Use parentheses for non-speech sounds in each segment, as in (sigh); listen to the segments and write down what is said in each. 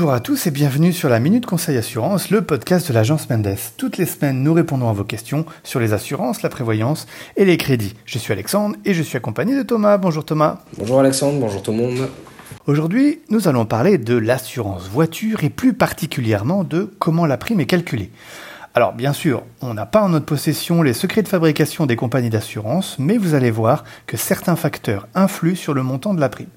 Bonjour à tous et bienvenue sur la Minute Conseil Assurance, le podcast de l'agence Mendes. Toutes les semaines, nous répondons à vos questions sur les assurances, la prévoyance et les crédits. Je suis Alexandre et je suis accompagné de Thomas. Bonjour Thomas. Bonjour Alexandre, bonjour tout le monde. Aujourd'hui, nous allons parler de l'assurance voiture et plus particulièrement de comment la prime est calculée. Alors bien sûr, on n'a pas en notre possession les secrets de fabrication des compagnies d'assurance, mais vous allez voir que certains facteurs influent sur le montant de la prime.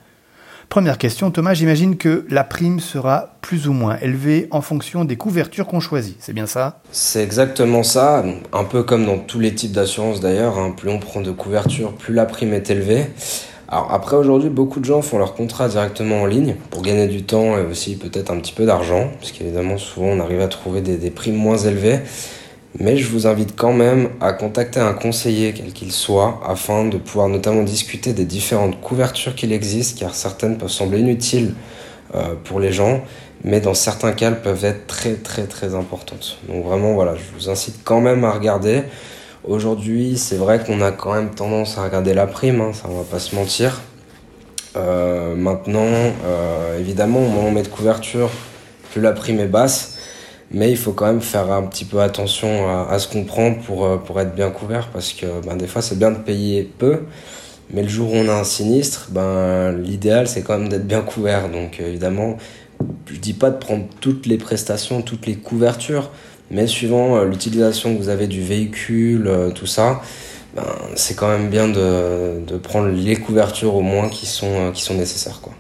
Première question, Thomas, j'imagine que la prime sera plus ou moins élevée en fonction des couvertures qu'on choisit, c'est bien ça? C'est exactement ça, un peu comme dans tous les types d'assurances d'ailleurs, hein. plus on prend de couverture, plus la prime est élevée. Alors après aujourd'hui, beaucoup de gens font leur contrat directement en ligne pour gagner du temps et aussi peut-être un petit peu d'argent, parce qu'évidemment souvent on arrive à trouver des, des primes moins élevées mais je vous invite quand même à contacter un conseiller, quel qu'il soit, afin de pouvoir notamment discuter des différentes couvertures qu'il existe, car certaines peuvent sembler inutiles euh, pour les gens, mais dans certains cas, elles peuvent être très très très importantes. Donc vraiment, voilà, je vous incite quand même à regarder. Aujourd'hui, c'est vrai qu'on a quand même tendance à regarder la prime, hein, ça on va pas se mentir. Euh, maintenant, euh, évidemment, au moment on met de couverture, plus la prime est basse, mais il faut quand même faire un petit peu attention à, ce qu'on prend pour, euh, pour être bien couvert parce que ben, des fois c'est bien de payer peu, mais le jour où on a un sinistre, ben, l'idéal c'est quand même d'être bien couvert. Donc euh, évidemment, je dis pas de prendre toutes les prestations, toutes les couvertures, mais suivant euh, l'utilisation que vous avez du véhicule, tout ça, ben, c'est quand même bien de, de, prendre les couvertures au moins qui sont, qui sont nécessaires. Quoi.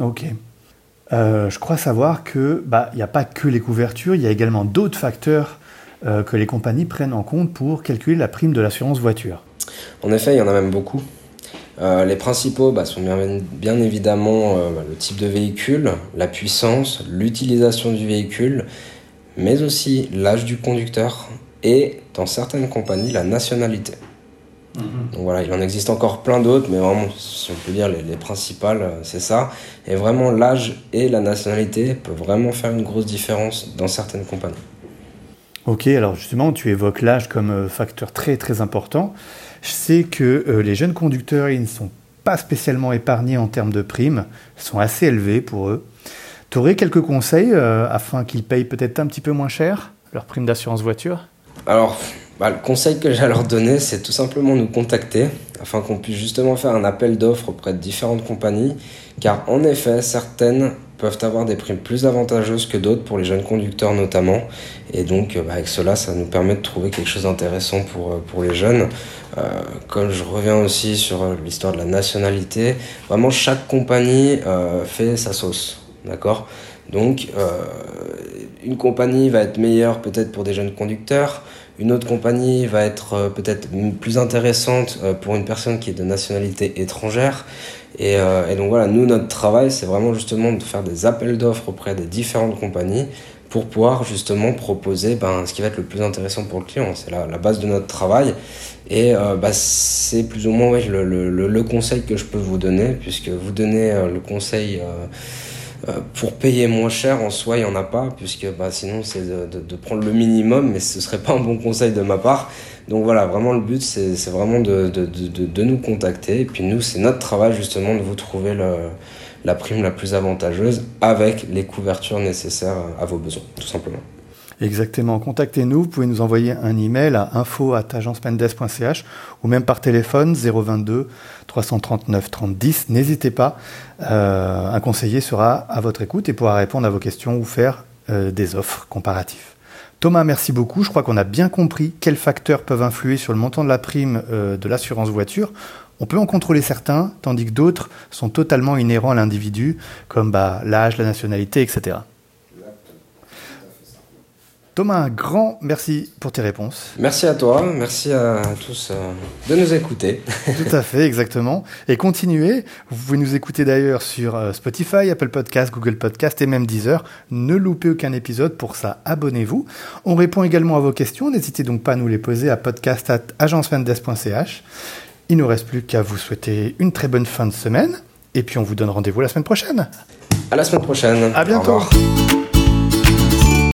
Ok. Euh, je crois savoir que bah, il n'y a pas que les couvertures, il y a également d'autres facteurs euh, que les compagnies prennent en compte pour calculer la prime de l'assurance voiture. En effet, il y en a même beaucoup. Euh, les principaux bah, sont bien, évidemment bah, le type de véhicule, la puissance, l'utilisation du véhicule, mais aussi l'âge du conducteur et, dans certaines compagnies, la nationalité. Mhm. Donc voilà, il en existe encore plein d'autres, mais vraiment, si on peut dire les, principales, euh, c'est ça. Et vraiment, l'âge et la nationalité peuvent vraiment faire une grosse différence dans certaines compagnies. Ok, alors justement, tu évoques l'âge comme euh, facteur très très important. Je sais que euh, les jeunes conducteurs, ils ne sont pas spécialement épargnés en termes de primes, sont assez élevés pour eux. Tu aurais quelques conseils afin qu'ils payent peut-être un petit peu moins cher? Leur prime d'assurance voiture? Alors, bah, le conseil que j'ai à leur donner, c'est tout simplement nous contacter afin qu'on puisse justement faire un appel d'offres auprès de différentes compagnies, car en effet, certaines peuvent avoir des primes plus avantageuses que d'autres pour les jeunes conducteurs notamment. Et donc bah, avec cela, ça nous permet de trouver quelque chose d'intéressant pour, euh, pour les jeunes. Euh, comme je reviens aussi sur euh, l'histoire de la nationalité, vraiment chaque compagnie euh, fait sa sauce. D'accord? Donc euh, une compagnie va être meilleure peut-être pour des jeunes conducteurs, une autre compagnie va être euh, peut-être plus intéressante euh, pour une personne qui est de nationalité étrangère. Et, euh, et donc voilà, nous, notre travail, c'est vraiment justement de faire des appels d'offres auprès des différentes compagnies pour pouvoir justement proposer ben, ce qui va être le plus intéressant pour le client. C'est la, base de notre travail. Et bah, c'est plus ou moins le, conseil que je peux vous donner, puisque vous donnez le conseil pour payer moins cher en soi, il n'y en a pas, puisque bah, sinon c'est de, prendre le minimum, mais ce serait pas un bon conseil de ma part. Donc voilà, vraiment le but c'est vraiment de, nous contacter. Et puis nous, c'est notre travail justement de vous trouver la prime la plus avantageuse avec les couvertures nécessaires à vos besoins, tout simplement. Exactement. Contactez-nous. Vous pouvez nous envoyer un email à info@agencependes.ch ou même par téléphone 022 339 30 10. N'hésitez pas. Euh, un conseiller sera à votre écoute et pourra répondre à vos questions ou faire euh, des offres comparatives. Thomas, merci beaucoup. Je crois qu'on a bien compris quels facteurs peuvent influer sur le montant de la prime euh, de l'assurance voiture. On peut en contrôler certains, tandis que d'autres sont totalement inhérents à l'individu, comme bah, l'âge, la nationalité, etc. Thomas, un grand merci pour tes réponses. Merci à toi, merci à tous euh, de nous écouter. (laughs) Tout à fait, exactement. Et continuez, vous pouvez nous écouter d'ailleurs sur euh, Spotify, Apple Podcast, Google Podcast et même Deezer. Ne loupez aucun épisode, pour ça abonnez-vous. On répond également à vos questions, n'hésitez donc pas à nous les poser à podcast.agencemendes.ch. Il ne nous reste plus qu'à vous souhaiter une très bonne fin de semaine et puis on vous donne rendez-vous la semaine prochaine. À la semaine prochaine. À bientôt.